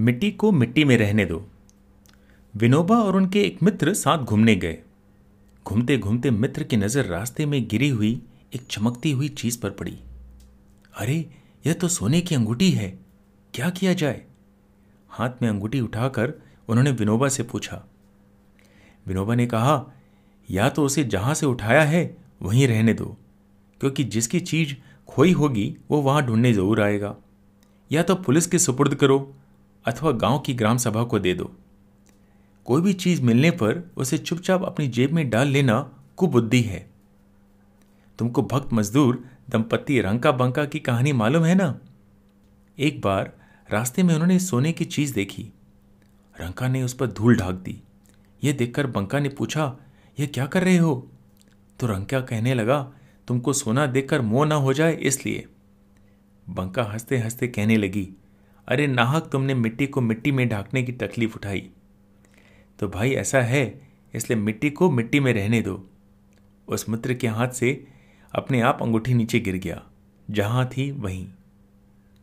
मिट्टी को मिट्टी में रहने दो। विनोबा और उनके एक मित्र साथ घूमने गए। घूमते घूमते मित्र की नज़र रास्ते में गिरी हुई एक चमकती हुई चीज़ पर पड़ी। अरे, यह तो सोने की अंगूठी है। क्या किया जाए? हाथ में अंगूठी उठाकर उन्होंने विनोबा से पूछा। विनोबा ने कहा, या तो उसे जहाँ से उठाया है, वहीं रहने दो। क्योंकि जिसकी चीज़ खोई होगी, वो वहाँ ढूँढने ज़रूर आएगा। या तो पुलिस के सुपुर्द करो अथवा गाँव की ग्राम सभा को दे दो। कोई भी चीज़ मिलने पर उसे चुपचाप अपनी जेब में डाल लेना कुबुद्धि है। तुमको भक्त मजदूर दंपति रंका बंका की कहानी मालूम है ना? एक बार रास्ते में उन्होंने सोने की चीज़ देखी। रंका ने उस पर धूल ढाक दी। यह देखकर बंका ने पूछा, यह क्या कर रहे हो? तो रंका कहने लगा, तुमको सोना देखकर मोह ना हो जाए इसलिए। बंका हँसते हँसते कहने लगी अरे नाहक, तुमने मिट्टी को मिट्टी में ढाकने की तकलीफ़ उठाई। तो भाई ऐसा है, इसलिए मिट्टी को मिट्टी में रहने दो। उस मित्र के हाथ से अपने आप अंगूठी नीचे गिर गया, जहाँ थी वहीं।